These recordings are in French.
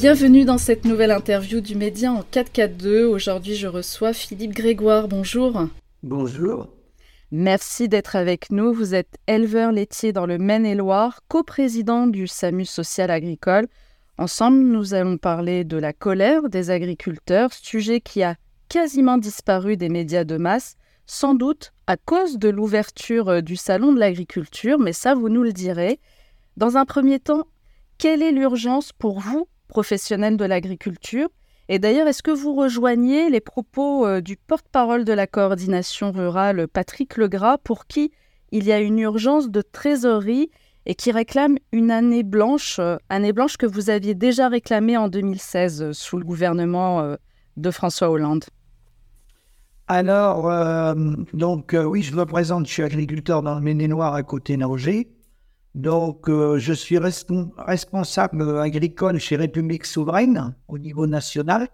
Bienvenue dans cette nouvelle interview du Média en 442. Aujourd'hui, je reçois Philippe Grégoire. Bonjour. Bonjour. Merci d'être avec nous. Vous êtes éleveur laitier dans le Maine-et-Loire, coprésident du SAMU social agricole. Ensemble, nous allons parler de la colère des agriculteurs, sujet qui a quasiment disparu des médias de masse, sans doute à cause de l'ouverture euh, du salon de l'agriculture, mais ça, vous nous le direz. Dans un premier temps, quelle est l'urgence pour vous, professionnels de l'agriculture Et d'ailleurs, est-ce que vous rejoignez les propos euh, du porte-parole de la coordination rurale, Patrick Legras, pour qui il y a une urgence de trésorerie et qui réclame une année blanche, euh, année blanche que vous aviez déjà réclamée en 2016 sous le gouvernement de François Hollande? Alors, euh, donc, euh, oui, je me présente, je suis agriculteur dans le Maine-et-Loire à côté d'Angers. Donc, euh, je suis responsable agricole chez République Souveraine au niveau national.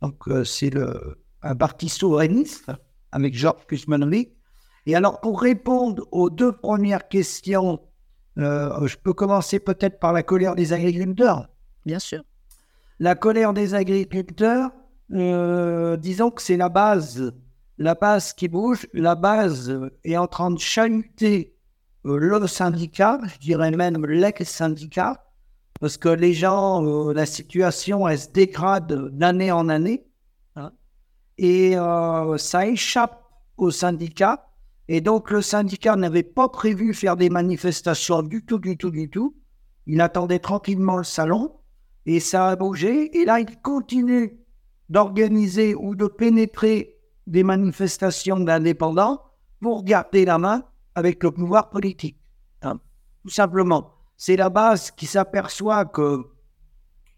Donc, c'est un parti souverainiste avec Georges Kusmanli. Et alors, pour répondre aux deux premières questions, je peux commencer peut-être par la colère des agriculteurs. Bien sûr. La colère des agriculteurs, euh, disons que c'est la base, la base qui bouge. La base est en train de chahuter euh, le syndicat, je dirais même l'ex-syndicat, parce que les gens, euh, la situation, elle se dégrade d'année en année. Hein, et ça échappe au syndicat. Et donc le syndicat n'avait pas prévu faire des manifestations du tout, du tout, du tout. Il attendait tranquillement le salon et ça a bougé. Et là, il continue d'organiser ou de pénétrer des manifestations d'indépendants pour garder la main avec le pouvoir politique. Hein. Tout simplement. C'est la base qui s'aperçoit que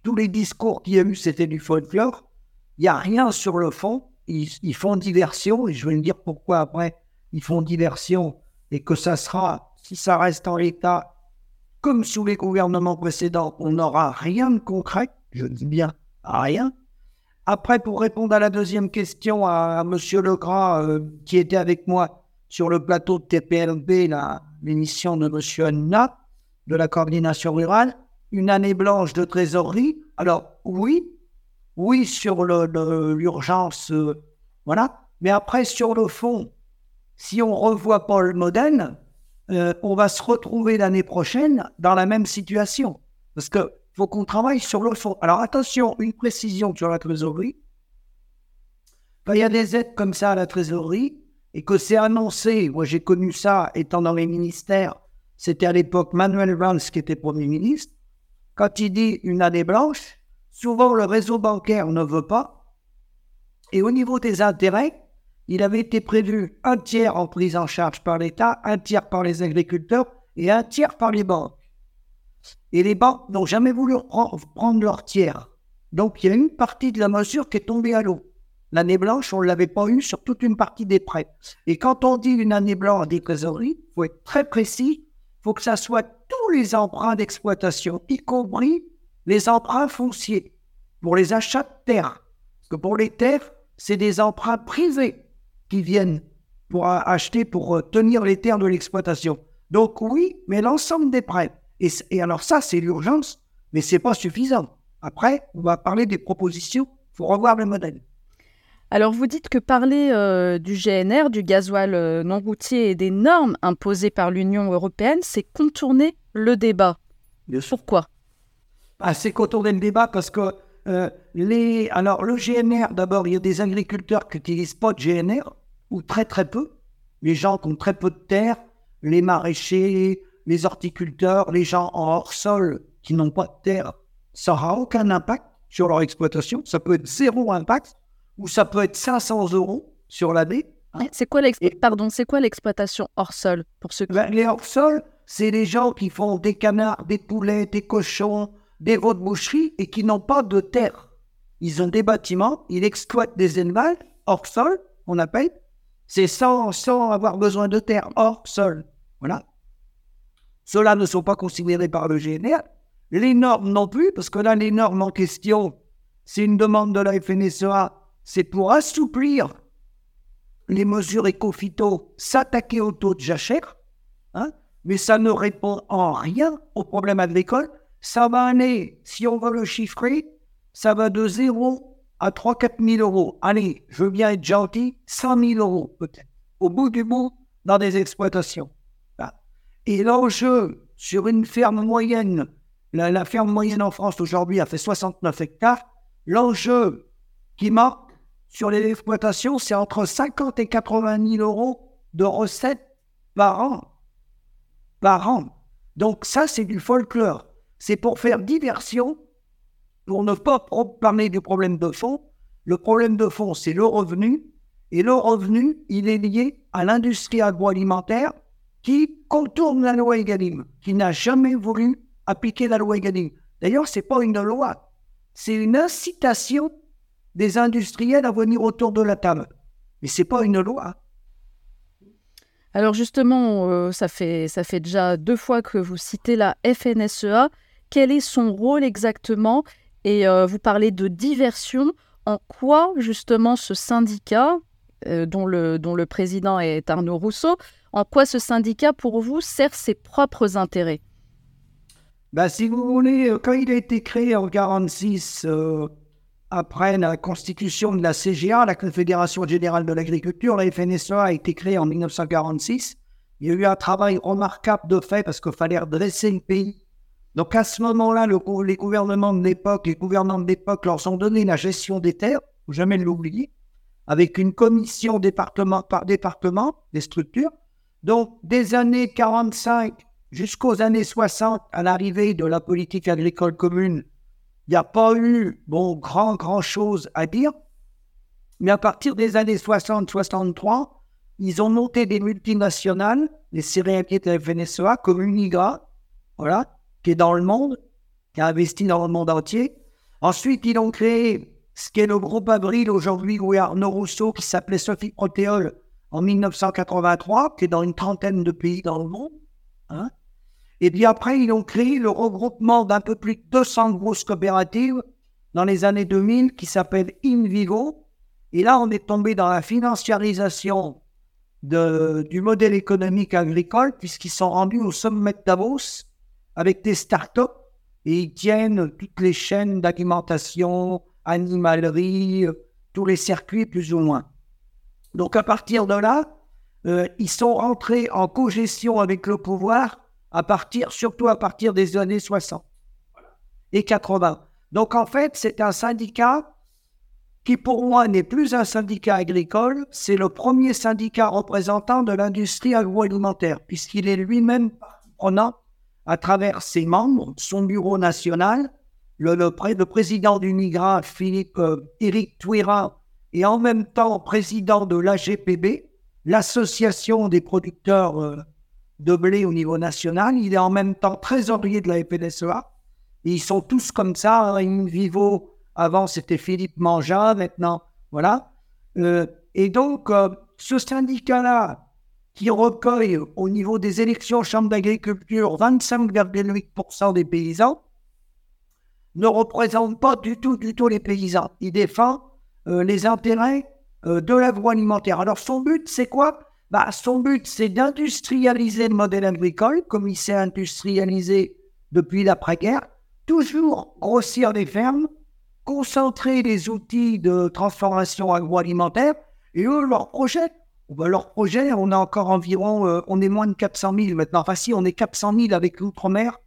tous les discours qu'il y a eu, c'était du folklore. Il n'y a rien sur le fond. Ils, font diversion, et je vais me dire pourquoi après ils font diversion, et que ça sera, si ça reste en l'état, comme sous les gouvernements précédents, on n'aura rien de concret, je dis bien rien, après, pour répondre à la deuxième question à, M. Legras, euh, qui était avec moi sur le plateau de TPLB, l'émission de M. Anna, de la coordination rurale, une année blanche de trésorerie. Alors, oui, oui, sur l'urgence, euh, voilà. Mais après, sur le fond, si on revoit pas le modèle, euh, on va se retrouver l'année prochaine dans la même situation. Parce que faut qu'on travaille sur le fond. Alors attention, une précision sur la trésorerie. Il y a des aides comme ça à la trésorerie et que c'est annoncé, moi j'ai connu ça étant dans les ministères, c'était à l'époque Manuel Valls qui était Premier ministre, quand il dit une année blanche, souvent le réseau bancaire ne veut pas. Et au niveau des intérêts, il avait été prévu un tiers en prise en charge par l'État, un tiers par les agriculteurs et un tiers par les banques. Et les banques n'ont jamais voulu prendre leur tiers. Donc il y a une partie de la mesure qui est tombée à l'eau. L'année blanche, on ne l'avait pas eu sur toute une partie des prêts. Et quand on dit une année blanche des trésoreries, il faut être très précis. Il faut que ça soit tous les emprunts d'exploitation, y compris les emprunts fonciers pour les achats de terres. Parce que pour les terres, c'est des emprunts privés qui viennent pour acheter, pour euh, tenir les terres de l'exploitation. Donc oui, mais l'ensemble des prêts. Et, alors ça, c'est l'urgence, mais c'est pas suffisant. Après, on va parler des propositions. Il faut revoir le modèle. Alors vous dites que parler euh, du GNR, du gasoil euh, non routier et des normes imposées par l'Union européenne, c'est contourner le débat. Pourquoi? Ah, C'est contourner le débat parce que euh, les... Alors le GNR, d'abord, il y a des agriculteurs qui n'utilisent pas de GNR, ou très très peu. Les gens qui ont très peu de terre, les maraîchers, les horticulteurs, les gens en hors-sol qui n'ont pas de terre, ça n'aura aucun impact sur leur exploitation. Ça peut être zéro impact ou ça peut être 500 euros sur l'année. Hein. C'est quoi Pardon, c'est quoi l'exploitation hors-sol pour ceux qui... Ben, les hors-sol, c'est les gens qui font des canards, des poulets, des cochons, des veaux de boucherie et qui n'ont pas de terre. Ils ont des bâtiments, ils exploitent des animaux hors-sol, on appelle. C'est sans, sans avoir besoin de terre hors-sol. Voilà. Ceux-là ne sont pas considérés par le GNR. Les normes non plus, parce que là, les normes en question, c'est une demande de la FNSEA, c'est pour assouplir les mesures éco-phyto, s'attaquer au taux de jachère, hein, mais ça ne répond en rien au problème agricole, ça va aller, si on veut le chiffrer, ça va de 0 à 3-4 000 euros. Allez, je veux bien être gentil, 100 000 euros peut-être, au bout du bout, dans des exploitations. Et l'enjeu sur une ferme moyenne, la, ferme moyenne en France aujourd'hui a fait 69 hectares, l'enjeu qui marque sur les exploitations, c'est entre 50 et 80 000 euros de recettes par an. Par an. Donc ça, c'est du folklore. C'est pour faire diversion, pour ne pas parler du problème de fond. Le problème de fond, c'est le revenu. Et le revenu, il est lié à l'industrie agroalimentaire qui contourne la loi Egalim, qui n'a jamais voulu appliquer la loi Egalim. D'ailleurs, ce pas une loi, c'est une incitation des industriels à venir autour de la table. Mais ce n'est pas une loi. Alors justement, euh, ça, fait, ça fait déjà deux fois que vous citez la FNSEA. Quel est son rôle exactement? Et euh, vous parlez de diversion. En quoi justement ce syndicat, euh, dont, le, dont le président est Arnaud Rousseau, en quoi ce syndicat, pour vous, sert ses propres intérêts? Ben, Si vous voulez, quand il a été créé en 1946, euh, après la constitution de la CGA, la Confédération Générale de l'Agriculture, la FNSEA a été créée en 1946. Il y a eu un travail remarquable de fait parce qu'il fallait redresser le pays. Donc à ce moment-là, le, les gouvernements de l'époque, les gouvernants de l'époque leur ont donné la gestion des terres, faut jamais l'oublier, avec une commission département par département des structures. Donc, des années 45 jusqu'aux années 60, à l'arrivée de la politique agricole commune, il n'y a pas eu, bon, grand, grand chose à dire. Mais à partir des années 60-63, ils ont monté des multinationales, les céréaliers de la FNSEA, comme Unigra, voilà, qui est dans le monde, qui a investi dans le monde entier. Ensuite, ils ont créé ce qu'est le groupe Abril aujourd'hui, où il y a Arnaud Rousseau, qui s'appelait Sophie Protéol, en 1983, qui est dans une trentaine de pays dans le monde. Hein. Et puis après, ils ont créé le regroupement d'un peu plus de 200 grosses coopératives dans les années 2000 qui s'appelle InVivo. Et là, on est tombé dans la financiarisation de, du modèle économique agricole puisqu'ils sont rendus au sommet de Davos avec des startups et ils tiennent toutes les chaînes d'alimentation, animalerie, tous les circuits plus ou moins. Donc à partir de là, euh, ils sont rentrés en cogestion avec le pouvoir à partir, surtout à partir des années 60 et 80. Donc en fait, c'est un syndicat qui pour moi n'est plus un syndicat agricole, c'est le premier syndicat représentant de l'industrie agroalimentaire, puisqu'il est lui-même prenant à travers ses membres, son bureau national, le, le, président du NIGRA, Philippe euh, Éric Touira, et en même temps président de l'AGPB, l'association des producteurs euh, de blé au niveau national. Il est en même temps trésorier de la FNSEA. Ils sont tous comme ça. Vivo, avant c'était Philippe Manja, maintenant, voilà. Euh, et donc, euh, ce syndicat-là, qui recueille au niveau des élections Chambre d'agriculture 25,8% des paysans, ne représente pas du tout, du tout les paysans. Il défend euh, les intérêts de l'agroalimentaire. Alors son but, c'est quoi? Bah, Son but, c'est d'industrialiser le modèle agricole, comme il s'est industrialisé depuis l'après-guerre, toujours grossir les fermes, concentrer les outils de transformation agroalimentaire, et eux, leur projet, bah, leur projet, on a encore environ, euh, on est moins de 400 000 maintenant. Enfin, si, on est 400 000 avec l'outre-mer,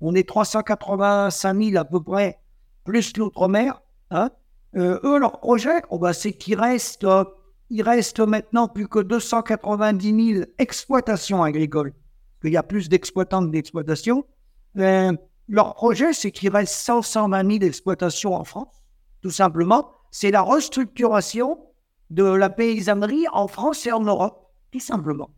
on est 385 000 à peu près, plus l'outre-mer. Hein euh, eux, leur projet, oh bah, c'est qu'il reste, euh, il reste maintenant plus que 290 000 exploitations agricoles. Il y a plus d'exploitants que d'exploitations. Euh, leur projet, c'est qu'il reste 120 000 exploitations en France, tout simplement. C'est la restructuration de la paysannerie en France et en Europe, tout simplement.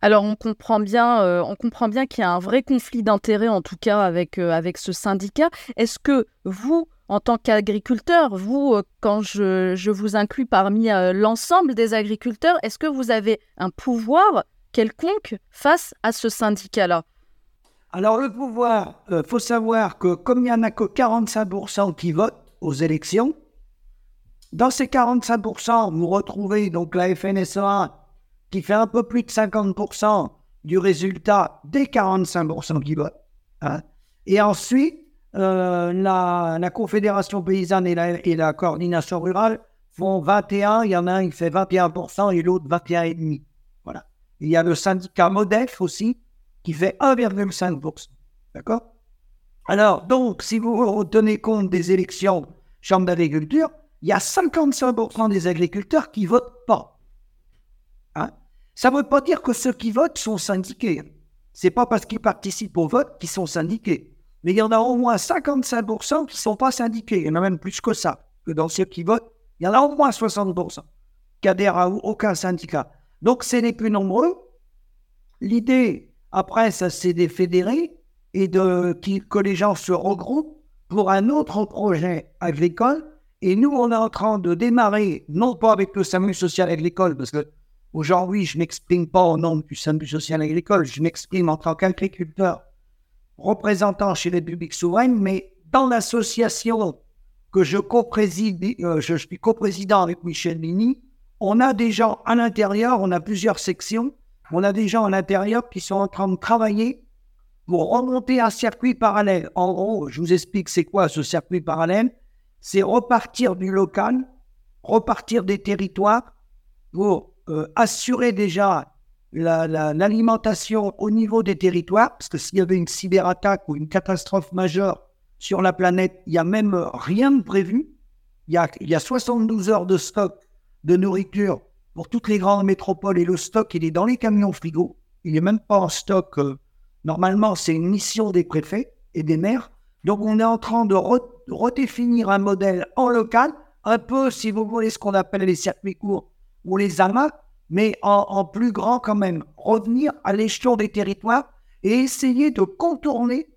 Alors on comprend bien, on comprend bien qu'il y a un vrai conflit d'intérêts en tout cas avec avec ce syndicat. Est-ce que vous, en tant qu'agriculteur, vous, euh, quand je, vous inclus parmi euh, l'ensemble des agriculteurs, est-ce que vous avez un pouvoir quelconque face à ce syndicat-là? Alors le pouvoir, il euh, faut savoir que comme il n'y en a que 45% qui votent aux élections, dans ces 45%, vous retrouvez donc la FNSEA qui fait un peu plus de 50% du résultat des 45% qui votent. Hein. Et ensuite, euh, la, Confédération paysanne et la, coordination rurale font 21. Il y en a un qui fait 21% et l'autre 21,5%. Voilà. Il y a le syndicat MODEF aussi qui fait 1,5%. D'accord? Alors, donc, si vous tenez compte des élections Chambre d'agriculture, il y a 55% des agriculteurs qui votent pas. Hein? Ça ne veut pas dire que ceux qui votent sont syndiqués. C'est pas parce qu'ils participent au vote qu'ils sont syndiqués. Mais il y en a au moins 55% qui ne sont pas syndiqués. Il y en a même plus que ça. Que dans ceux qui votent, il y en a au moins 60% qui adhèrent à aucun syndicat. Donc, c'est les plus nombreux. L'idée, après, ça, c'est des fédérés et de, que les gens se regroupent pour un autre projet agricole et nous, on est en train de démarrer, non pas avec le SAMU social agricole, parce que aujourd'hui, je ne m'exprime pas au nom du SAMU social agricole, je m'exprime en tant qu'agriculteur représentant chez les publics souverains, mais dans l'association que je co-préside, euh, je suis coprésident avec Michel Mini, on a des gens à l'intérieur, on a plusieurs sections, on a des gens à l'intérieur qui sont en train de travailler pour remonter un circuit parallèle. En gros, je vous explique c'est quoi ce circuit parallèle c'est repartir du local, repartir des territoires pour euh, assurer déjà l'alimentation au niveau des territoires, parce que s'il y avait une cyberattaque ou une catastrophe majeure sur la planète, il n'y a même rien de prévu. Il y, a, il y a 72 heures de stock de nourriture pour toutes les grandes métropoles et le stock, il est dans les camions frigo. Il n'est même pas en stock. Euh, normalement, c'est une mission des préfets et des maires. Donc, on est en train de redéfinir un modèle en local, un peu, si vous voulez, ce qu'on appelle les circuits courts ou les amas, mais en, plus grand quand même. Revenir à l'échelon des territoires et essayer de contourner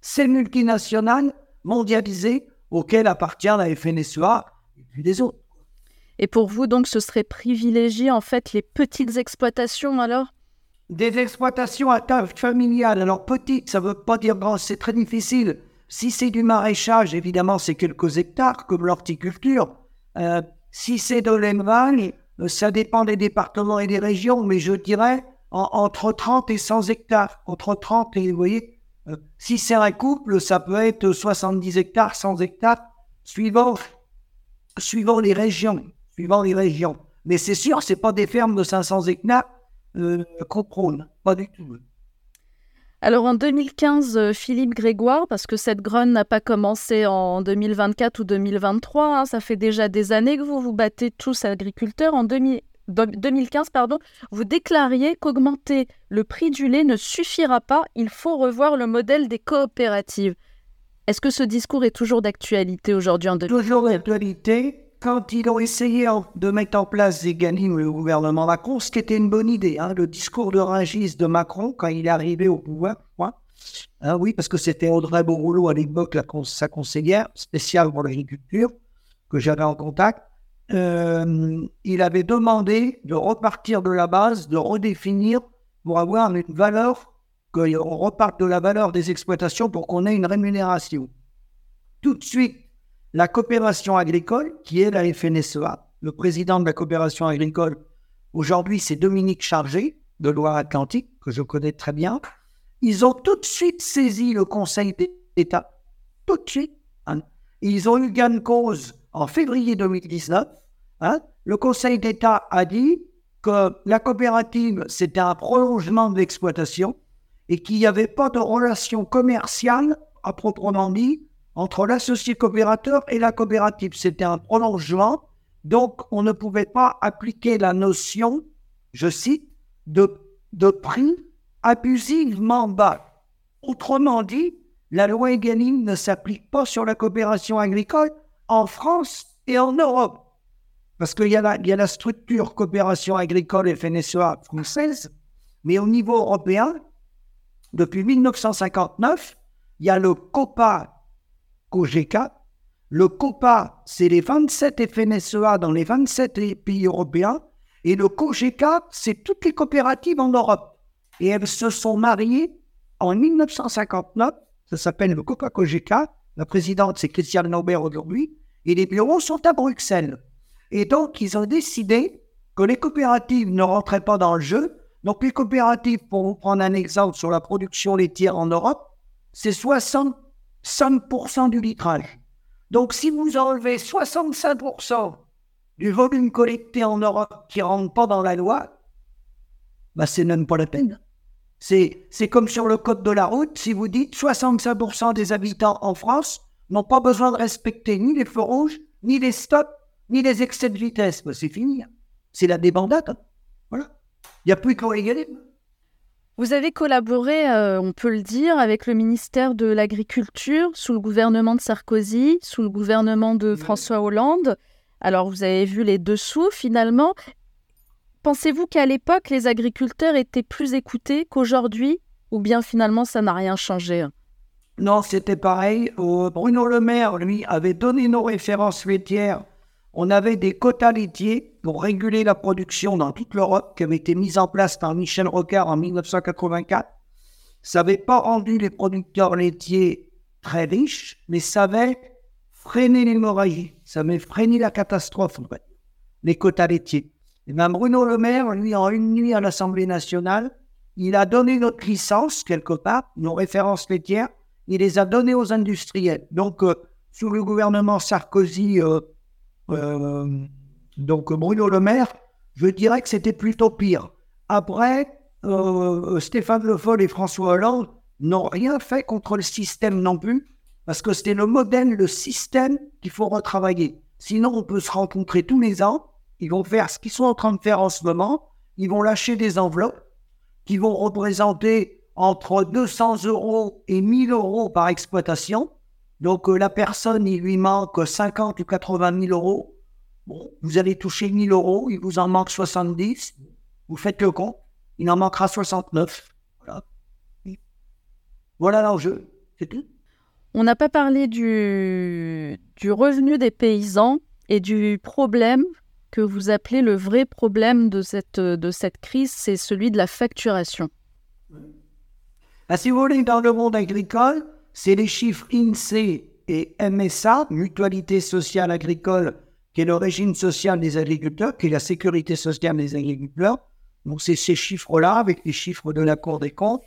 ces multinationales mondialisées auxquelles appartient la FNSEA et puis des autres. Et pour vous, donc, ce serait privilégier en fait les petites exploitations alors? Des exploitations à taille familiale. Alors, petites, ça ne veut pas dire grand, c'est très difficile si c'est du maraîchage, évidemment, c'est quelques hectares, comme l'horticulture. Euh, si c'est de l'élevage, ça dépend des départements et des régions, mais je dirais entre 30 et 100 hectares. Entre 30 et, vous voyez, euh, si c'est un couple, ça peut être 70 hectares, 100 hectares, suivant, suivant les régions. Suivant les régions. Mais c'est sûr, c'est pas des fermes de 500 hectares qu'on prône, pas du tout. Alors en 2015, euh, Philippe Grégoire, parce que cette grogne n'a pas commencé en 2024 ou 2023, hein, ça fait déjà des années que vous vous battez tous agriculteurs. En 2015, pardon, vous déclariez qu'augmenter le prix du lait ne suffira pas, il faut revoir le modèle des coopératives. Est-ce que ce discours est toujours d'actualité aujourd'hui en 2015 Toujours d'actualité quand ils ont essayé de mettre en place Zeganim, le gouvernement Macron, ce qui était une bonne idée, hein, le discours de Rungis de Macron quand il est arrivé au pouvoir, hein, oui, parce que c'était Audrey Beaurouleau à l'époque, sa conseillère spéciale pour l'agriculture, que j'avais en contact, euh, il avait demandé de repartir de la base, de redéfinir pour avoir une valeur, qu'on reparte de la valeur des exploitations pour qu'on ait une rémunération. Tout de suite, la coopération agricole, qui est la FNSEA, le président de la coopération agricole, aujourd'hui c'est Dominique Chargé de Loire-Atlantique, que je connais très bien, ils ont tout de suite saisi le Conseil d'État. Tout de suite. Hein. Ils ont eu gain de cause en février 2019. Hein. Le Conseil d'État a dit que la coopérative, c'était un prolongement de l'exploitation et qu'il n'y avait pas de relation commerciale à proprement dit entre l'associé coopérateur et la coopérative. C'était un prolongement, donc on ne pouvait pas appliquer la notion, je cite, de, prix abusivement bas. Autrement dit, la loi Egalim ne s'applique pas sur la coopération agricole en France et en Europe. Parce qu'il y, y a la structure coopération agricole FNSEA française, mais au niveau européen, depuis 1959, il y a le COPA COGECA. Le COPA, c'est les 27 FNSEA dans les 27 pays européens. Et le COGECA, c'est toutes les coopératives en Europe. Et elles se sont mariées en 1959. Ça s'appelle le COPA COGECA. La présidente, c'est Christiane Naubert aujourd'hui. Et les bureaux sont à Bruxelles. Et donc, ils ont décidé que les coopératives ne rentraient pas dans le jeu. Donc, les coopératives, pour vous prendre un exemple sur la production laitière en Europe, c'est 65% du litrage. Donc si vous enlevez 65% du volume collecté en Europe qui ne rentre pas dans la loi, bah c'est même pas la peine. C'est, comme sur le code de la route, si vous dites 65% des habitants en France n'ont pas besoin de respecter ni les feux rouges, ni les stops, ni les excès de vitesse, bah, c'est fini. C'est la débandade. Voilà. Il n'y a plus qu'à égaler. Vous avez collaboré, euh, on peut le dire, avec le ministère de l'Agriculture sous le gouvernement de Sarkozy, sous le gouvernement de François Hollande. Alors vous avez vu les dessous finalement. Pensez-vous qu'à l'époque, les agriculteurs étaient plus écoutés qu'aujourd'hui Ou bien finalement, ça n'a rien changé? Non, c'était pareil. Bruno Le Maire, lui, avait donné nos références laitières. On avait des quotas laitiers pour réguler la production dans toute l'Europe qui avaient été mis en place par Michel Rocard en 1984. Ça n'avait pas rendu les producteurs laitiers très riches, mais ça avait freiné l'hémorragie. Ça avait freiné la catastrophe, en fait, les quotas laitiers. Et même Bruno Le Maire, lui, en une nuit à l'Assemblée nationale, il a donné notre licence, quelque part, nos références laitières, il les a données aux industriels. Donc, euh, sous le gouvernement Sarkozy, euh, euh, donc Bruno Le Maire, je dirais que c'était plutôt pire. Après, Stéphane Le Foll et François Hollande n'ont rien fait contre le système non plus, parce que c'était le modèle, le système qu'il faut retravailler. Sinon, on peut se rencontrer tous les ans ils vont faire ce qu'ils sont en train de faire en ce moment. Ils vont lâcher des enveloppes qui vont représenter entre 200 euros et 1000 euros par exploitation. Donc euh, la personne, il lui manque 50 ou 80 000 euros. Bon, vous allez toucher 1000 euros, il vous en manque 70. Vous faites le compte, il en manquera 69. Voilà. Voilà l'enjeu, c'est tout. On n'a pas parlé du, du revenu des paysans et du problème que vous appelez le vrai problème de cette, de cette crise, c'est celui de la facturation. Ah, si vous voulez, dans le monde agricole, c'est les chiffres INSEE et MSA, Mutualité sociale agricole, qui est le régime social des agriculteurs, qui est la sécurité sociale des agriculteurs. Donc, c'est ces chiffres-là, avec les chiffres de la Cour des comptes.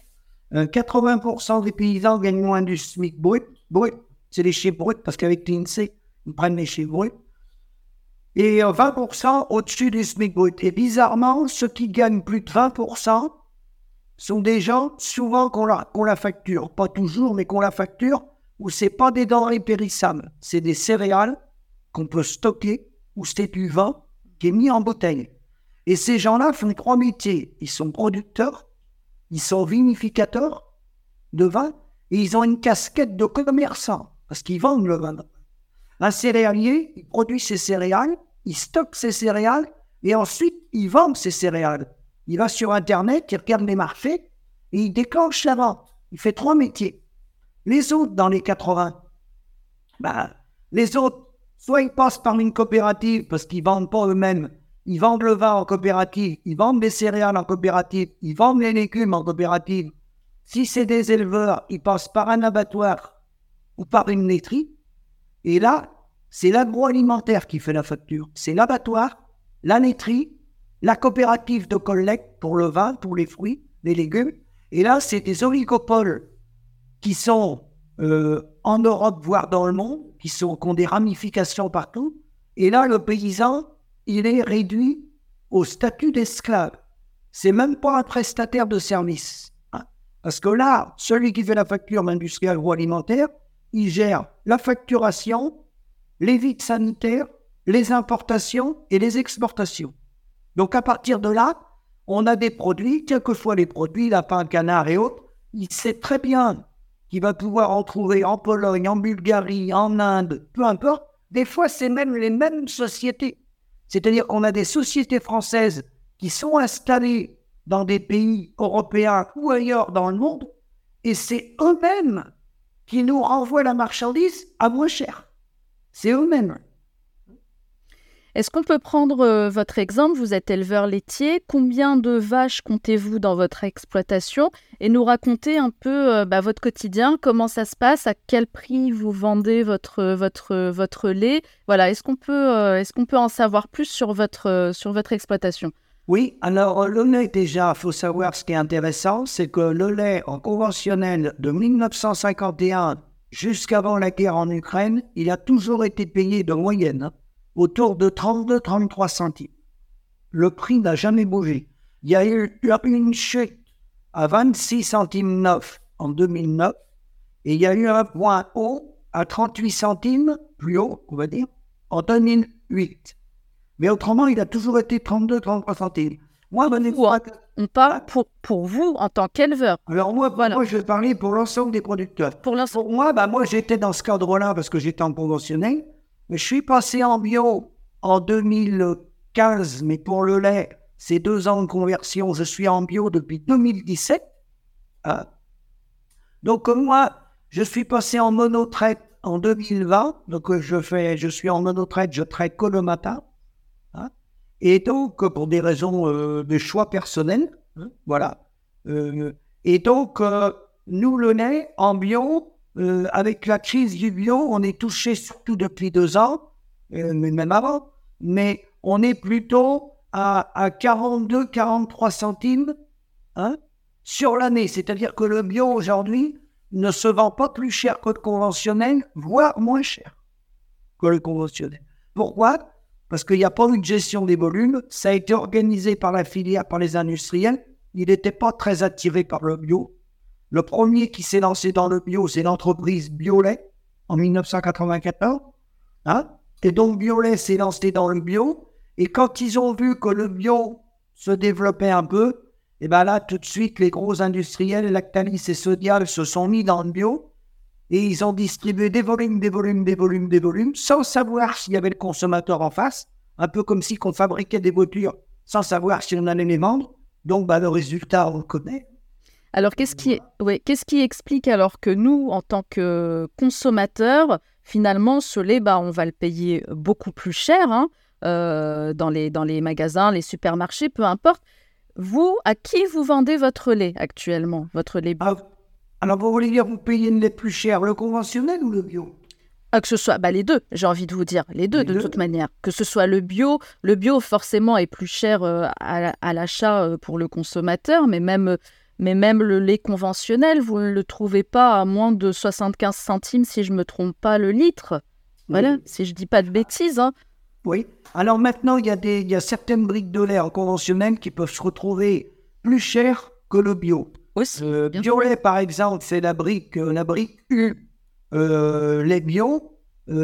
80% euh, des paysans gagnent moins du SMIC brut. brut. C'est les chiffres bruts, parce qu'avec l'INSEE, ils prennent les chiffres bruts et 20% au-dessus du SMIC brut. Et bizarrement, ceux qui gagnent plus de 20% sont des gens souvent qu'on la, facture, pas toujours, mais qu'on la facture, où c'est pas des denrées périssables, c'est des céréales qu'on peut stocker, ou c'est du vin qui est mis en bouteille. Et ces gens-là font trois métiers. Ils sont producteurs, ils sont vinificateurs de vin, et ils ont une casquette de commerçant, parce qu'ils vendent le vin. Un céréalier, il produit ses céréales, il stocke ses céréales et ensuite il vend ses céréales. Il va sur Internet, il regarde les marchés et il déclenche la vente. Il fait trois métiers. Les autres, dans les 80, bah, les autres, soit ils passent par une coopérative parce qu'ils vendent pas eux-mêmes. Ils vendent le vin en coopérative, ils vendent les céréales en coopérative, ils vendent les légumes en coopérative. Si c'est des éleveurs, ils passent par un abattoir ou par une laiterie. Et là, c'est l'agroalimentaire qui fait la facture. C'est l'abattoir, la laiterie, la coopérative de collecte pour le vin, pour les fruits, les légumes. Et là, c'est des oligopoles qui sont euh, en Europe, voire dans le monde, qui, sont, qui ont des ramifications partout. Et là, le paysan, il est réduit au statut d'esclave. C'est même pas un prestataire de service. Hein. Parce que là, celui qui fait la facture d'industrie agroalimentaire, il gère la facturation, les vides sanitaires, les importations et les exportations. Donc à partir de là, on a des produits, quels que soient les produits, lapin, canard et autres, il sait très bien qu'il va pouvoir en trouver en Pologne, en Bulgarie, en Inde, peu importe. Des fois, c'est même les mêmes sociétés. C'est-à-dire qu'on a des sociétés françaises qui sont installées dans des pays européens ou ailleurs dans le monde, et c'est eux-mêmes qui nous renvoient la marchandise à moins cher. C'est eux-mêmes. Est-ce qu'on peut prendre euh, votre exemple? Vous êtes éleveur laitier. Combien de vaches comptez-vous dans votre exploitation? Et nous raconter un peu euh, bah, votre quotidien, comment ça se passe, à quel prix vous vendez votre, votre, votre lait? Voilà, est-ce qu'on peut, euh, est qu'on peut en savoir plus sur votre, sur votre exploitation? Oui, alors le lait déjà, il faut savoir ce qui est intéressant, c'est que le lait en conventionnel de 1951 jusqu'avant la guerre en Ukraine, il a toujours été payé de moyenne hein, autour de 32-33 centimes. Le prix n'a jamais bougé. Il y a eu une chute à 26 centimes neuf en 2009 et il y a eu un point haut à 38 centimes, plus haut, on va dire, en 2008. Mais autrement, il a toujours été 32-33 centimes. Moi, on parle pour, pour vous en tant qu'éleveur. Alors moi, moi, je vais parler pour l'ensemble des producteurs. Pour, pour moi, bah, moi j'étais dans ce cadre-là parce que j'étais en conventionnel. Je suis passé en bio en 2015, mais pour le lait, c'est deux ans de conversion. Je suis en bio depuis 2017. Hein. Donc moi, je suis passé en monotraite en 2020. Donc je, fais, je suis en monotraite, je traite que le matin. Et donc, pour des raisons euh, de choix personnels, hein, voilà. Euh, et donc, euh, nous, le nez, en bio, avec la crise du bio, on est touché surtout depuis deux ans, mais même avant, mais on est plutôt à, à 42-43 centimes hein, sur l'année. C'est-à-dire que le bio aujourd'hui ne se vend pas plus cher que le conventionnel, voire moins cher que le conventionnel. Pourquoi? Parce qu'il n'y a pas eu de gestion des volumes. Ça a été organisé par la filière, par les industriels. Il n'était pas très attiré par le bio. Le premier qui s'est lancé dans le bio, c'est l'entreprise Biolet en 1994. Hein? Et donc Biolet s'est lancé dans le bio. Et quand ils ont vu que le bio se développait un peu, et bien là, tout de suite, les gros industriels, Lactalis et Sodial, se sont mis dans le bio et ils ont distribué des volumes, des volumes, des volumes, des volumes, sans savoir s'il y avait le consommateur en face, un peu comme si on fabriquait des voitures sans savoir si on allait les vendre. Donc, bah, le résultat, on le connaît. Alors, qu'est-ce qui, qu'est-ce qui explique alors que nous, en tant que consommateurs, finalement, ce lait, bah, on va le payer beaucoup plus cher hein, euh, dans, les, dans les magasins, les supermarchés, peu importe. Vous, à qui vous vendez votre lait actuellement, votre lait ah, alors, vous voulez dire, vous payez le plus cher, le conventionnel ou le bio? Ah, que ce soit bah, les deux, j'ai envie de vous dire, les deux de toute manière. Que ce soit le bio, le bio forcément est plus cher euh, à, l'achat euh, pour le consommateur, mais même, mais même le lait conventionnel, vous ne le trouvez pas à moins de 75 centimes si je ne me trompe pas le litre. Voilà, si je dis pas de bêtises. Hein. Oui. Alors maintenant, il y, a des, y a certaines briques de lait en conventionnel qui peuvent se retrouver plus chères que le bio. Euh, Biolet, par exemple, c'est la brique, euh, la brique U. Euh, les bio,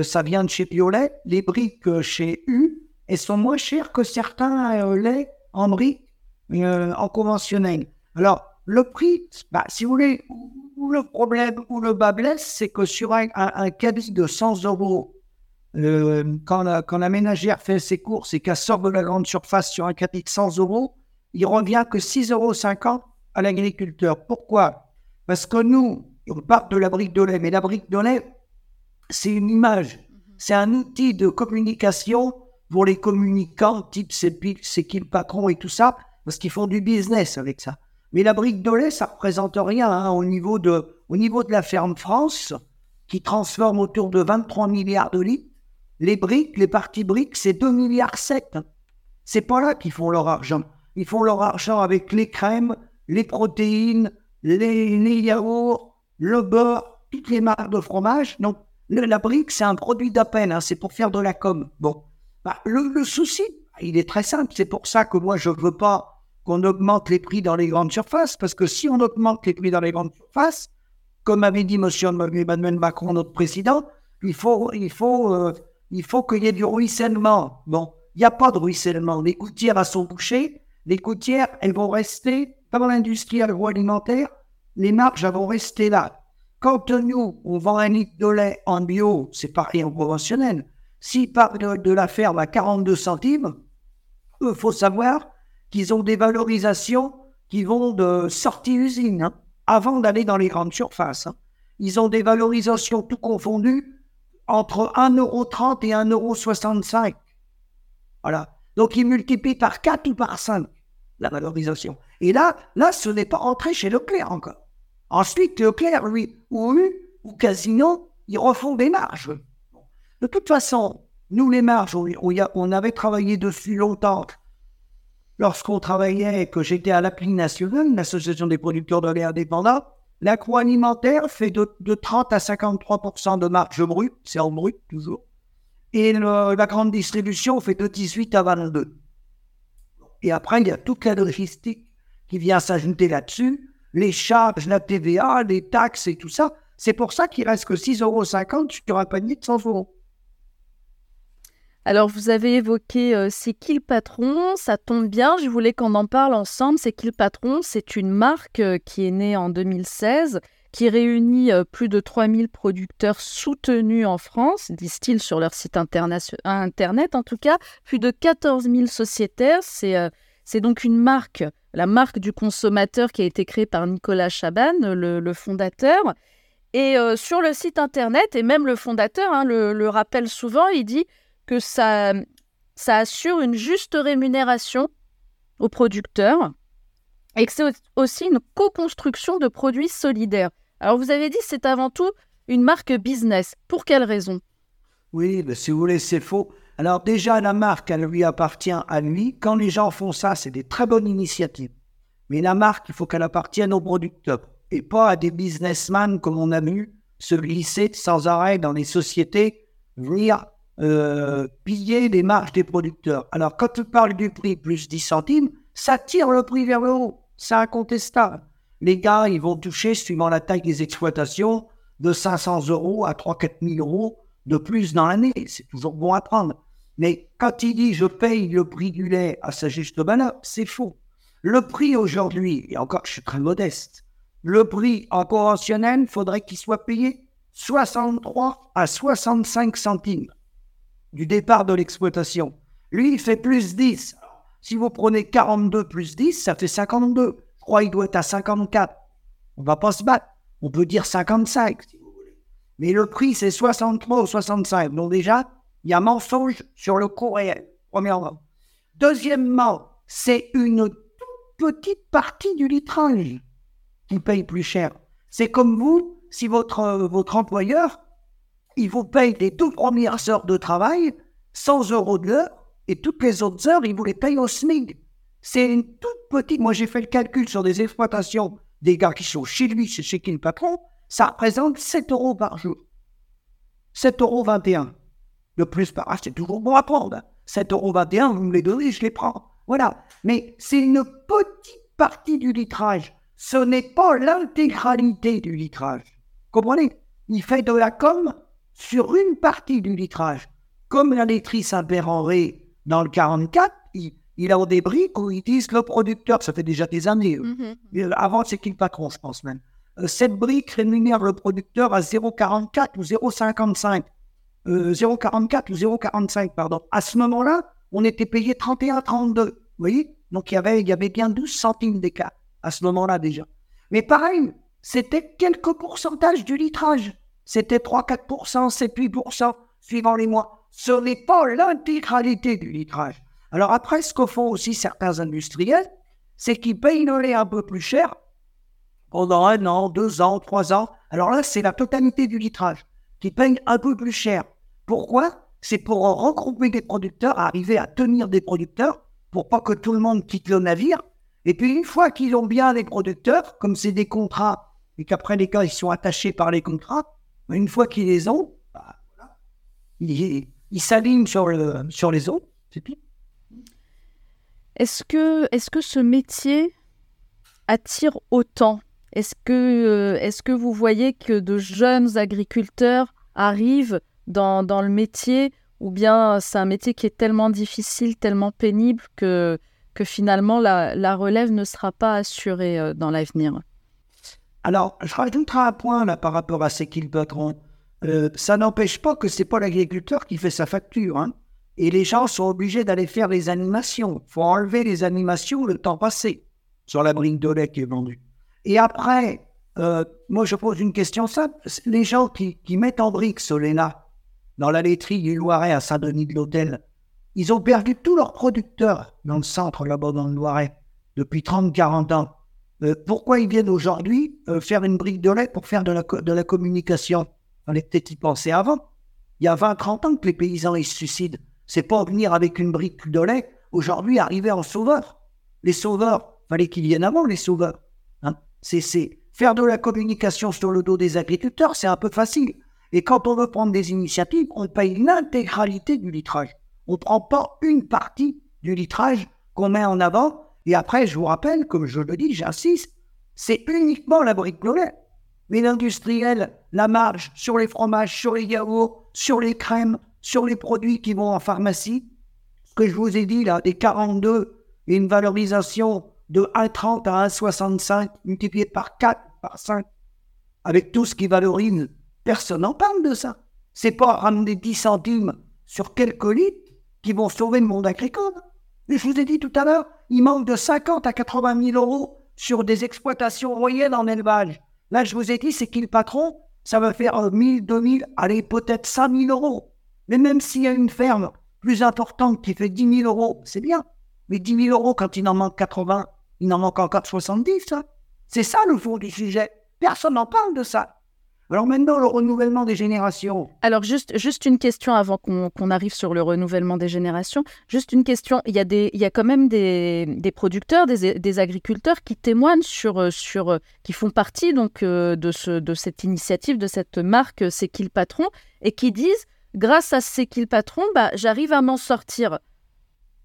ça vient de chez Biolet. Les briques chez U, elles sont moins chères que certains laits en briques en conventionnel. Alors, le prix, bah, si vous voulez, où le problème, où le bas blesse, c'est que sur un, un, caddie de 100 euros, quand, la, quand la ménagère fait ses courses et qu'elle sort de la grande surface sur un caddie de 100 euros, il revient que 6,50 euros à l'agriculteur. Pourquoi? Parce que nous, on parle de la brique de lait, mais la brique de lait, c'est une image, c'est un outil de communication pour les communicants, type c'est qui le patron et tout ça, parce qu'ils font du business avec ça. Mais la brique de lait, ça représente rien hein, au, niveau de, au niveau de la ferme France, qui transforme autour de 23 milliards de litres. Les briques, les parties briques, c'est 2 milliards 7. C'est pas là qu'ils font leur argent. Ils font leur argent avec les crèmes, les protéines, les, yaourts, le beurre, toutes les marques de fromage. Donc, la brique, c'est un produit d'appel, hein, c'est pour faire de la com. Bon, bah, le, souci, il est très simple. C'est pour ça que moi, je ne veux pas qu'on augmente les prix dans les grandes surfaces, parce que si on augmente les prix dans les grandes surfaces, comme avait dit M. Emmanuel Macron, notre président, il faut, il faut, euh, il faut qu'il y ait du ruissellement. Bon, il n'y a pas de ruissellement. Les gouttières, à son bouchées. Les gouttières, elles vont rester dans l'industrie agroalimentaire, les marges vont rester là. Quand nous, on vend un litre de lait en bio, c'est pareil en conventionnel. S'ils partent de, la ferme à 42 centimes, il faut savoir qu'ils ont des valorisations qui vont de sortie usine, hein, avant d'aller dans les grandes surfaces. Hein. Ils ont des valorisations tout confondues entre 1,30€ et 1,65€. Voilà. Donc ils multiplient par 4 ou par 5 la valorisation. Et là, là, ce n'est pas entré chez Leclerc encore. Ensuite, Leclerc, lui, ou U, ou Casino, ils refont des marges. De toute façon, nous, les marges, on, on avait travaillé dessus longtemps. Lorsqu'on travaillait, que j'étais à l'appli nationale, l'association des producteurs de lait indépendants, l'agroalimentaire fait de, 30 à 53% de marge brute, c'est en brut toujours, et la grande distribution fait de 18 à 22. Et après, il y a toute la logistique qui vient s'ajouter là-dessus, les charges, la TVA, les taxes et tout ça. C'est pour ça qu'il reste que 6,50 euros sur un panier de 100 euros. Alors, vous avez évoqué euh, C'est qui le patron? Ça tombe bien, je voulais qu'on en parle ensemble. C'est qui le patron? C'est une marque euh, qui est née en 2016, qui réunit euh, plus de 3000 producteurs soutenus en France, disent-ils sur leur site internet en tout cas, plus de 14 000 sociétaires. C'est donc une marque, la marque du consommateur qui a été créée par Nicolas Chaban, le, fondateur. Et sur le site internet, et même le fondateur hein, le rappelle souvent, il dit que ça, assure une juste rémunération aux producteurs et que c'est aussi une co-construction de produits solidaires. Alors vous avez dit c'est avant tout une marque business. Pour quelle raison? Oui, ben, si vous voulez, c'est faux. Alors déjà, la marque, elle lui appartient à lui. Quand les gens font ça, c'est des très bonnes initiatives. Mais la marque, il faut qu'elle appartienne aux producteurs et pas à des businessmen comme on a vu se glisser sans arrêt dans les sociétés, venir euh, piller les marges des producteurs. Alors, quand tu parles du prix plus 10 centimes, ça tire le prix vers le haut. C'est incontestable. Les gars, ils vont toucher, suivant la taille des exploitations, de 500 euros à 3-4 000 euros de plus dans l'année. C'est toujours bon à prendre. Mais quand il dit je paye le prix du lait à sa juste valeur, c'est faux. Le prix aujourd'hui, et encore je suis très modeste, le prix en conventionnel, faudrait qu'il soit payé 63 à 65 centimes du départ de l'exploitation. Lui, il fait plus 10. Si vous prenez 42 plus 10, ça fait 52. Je crois qu'il doit être à 54. On va pas se battre. On peut dire 55, si vous voulez. Mais le prix, c'est 63 ou 65. Donc déjà, il y a mensonge sur le coût réel, premièrement. Deuxièmement, c'est une toute petite partie du litrage qui paye plus cher. C'est comme vous, si votre, votre employeur il vous paye les deux premières heures de travail 100 euros de l'heure et toutes les autres heures, il vous les paye au SMIC. C'est une toute petite. Moi, j'ai fait le calcul sur des exploitations des gars qui sont chez lui, c'est chez qui le patron, ça représente 7 euros par jour. 7,21 euros. Le plus par c'est toujours bon à prendre. 7,21 euros, vous me les donnez, je les prends. Voilà. Mais c'est une petite partie du litrage. Ce n'est pas l'intégralité du litrage. Comprenez? Il fait de la com sur une partie du litrage. Comme la laiterie Saint-Père-Henri dans le 44, il, a des briques où ils disent le producteur, ça fait déjà des années. Mm-hmm. Avant, c'est qui le patron, je pense même? Euh, cette brique rémunère le producteur à 0,44 ou 0,55. 0,44 euh, ou 0,45, pardon. À ce moment-là, on était payé 31,32. Vous voyez? Donc il y, avait, il y avait bien 12 centimes d'écart à ce moment-là déjà. Mais pareil, c'était quelques pourcentages du litrage. C'était 3-4%, 7-8%, suivant les mois. Ce n'est pas l'intégralité du litrage. Alors après, ce que font aussi certains industriels, c'est qu'ils payent le lait un peu plus cher pendant un an, deux ans, trois ans. Alors là, c'est la totalité du litrage qui paye un peu plus cher. Pourquoi? C'est pour regrouper des producteurs, arriver à tenir des producteurs pour pas que tout le monde quitte le navire. Et puis une fois qu'ils ont bien les producteurs, comme c'est des contrats et qu'après les cas ils sont attachés par les contrats, une fois qu'ils les ont, bah, ils, s'alignent sur, le, sur les autres. Est-ce que, ce métier attire autant? Est-ce que, euh, est que vous voyez que de jeunes agriculteurs arrivent dans, le métier ou bien c'est un métier qui est tellement difficile, tellement pénible que, finalement la, la relève ne sera pas assurée euh, dans l'avenir? Alors, je rajouterai un point là par rapport à ce qu'il patron. Euh, ça n'empêche pas que c'est pas l'agriculteur qui fait sa facture. Hein. Et les gens sont obligés d'aller faire les animations. Il faut enlever les animations le temps passé sur la brique de lait qui est vendue. Et après, euh, moi je pose une question simple. Les gens qui, mettent en brique Solena dans la laiterie du Loiret à Saint-Denis de l'Hôtel, ils ont perdu tous leurs producteurs dans le centre là-bas dans le Loiret depuis 30-40 ans. Euh, pourquoi ils viennent aujourd'hui euh, faire une brique de lait pour faire de la, communication? On est peut-être y penser avant. Il y a 20-30 ans que les paysans ils se suicident. C'est pas venir avec une brique de lait aujourd'hui arriver en sauveur. Les sauveurs, fallait qu'ils viennent avant, les sauveurs. Hein. c'est faire de la communication sur le dos des agriculteurs, c'est un peu facile. Et quand on veut prendre des initiatives, on paye l'intégralité du litrage. On ne prend pas une partie du litrage qu'on met en avant. Et après, je vous rappelle, comme je le dis, j'insiste, c'est uniquement la brique Mais l'industriel, la marge sur les fromages, sur les yaourts, sur les crèmes, sur les produits qui vont en pharmacie, ce que je vous ai dit là, des 42 et une valorisation de 1,30 à 1,65 multiplié par 4, par 5, avec tout ce qui valorise Personne n'en parle de ça. C'est pas ramener 10 centimes sur quelques litres qui vont sauver le monde agricole. Mais je vous ai dit tout à l'heure, il manque de 50 à 80 000 euros sur des exploitations moyennes en élevage. Là, je vous ai dit, c'est qui le patron Ça va faire 1000, 2000, allez, peut-être 5000 euros. Mais même s'il y a une ferme plus importante qui fait 10 000 euros, c'est bien. Mais 10 000 euros, quand il en manque 80, il en manque encore 70, C'est ça le fond du sujet. Personne n'en parle de ça. Alors maintenant, le renouvellement des générations. Alors juste, juste une question avant qu'on arrive sur le renouvellement des générations. Juste une question. Il y a, des, il y a quand même des, des producteurs, des, des, agriculteurs qui témoignent sur, sur qui font partie donc euh, de, ce, de cette initiative, de cette marque C'est qui le patron, et qui disent, grâce à C'est qui le patron, bah, j'arrive à m'en sortir.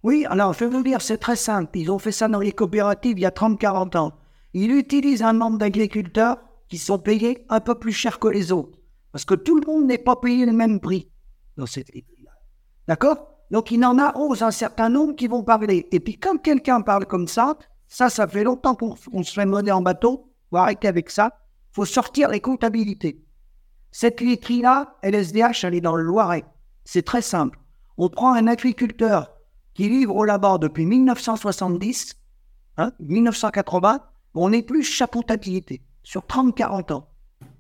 Oui, alors je vous dire, c'est très simple. Ils ont fait ça dans les coopératives il y a 30-40 ans. Ils utilisent un membre d'agriculteurs qui sont payés un peu plus cher que les autres. Parce que tout le monde n'est pas payé le même prix dans cette là D'accord? Donc il en a un certain nombre qui vont parler. Et puis quand quelqu'un parle comme ça, ça, ça fait longtemps qu'on se fait monnaie en bateau. Faut arrêter avec ça. faut sortir les comptabilités. Cette laiterie-là, LSDH, elle est dans le Loiret. C'est très simple. On prend un agriculteur qui livre au là depuis 1970, hein, 1980, on n'est plus chapeautabilité sur 30-40 ans.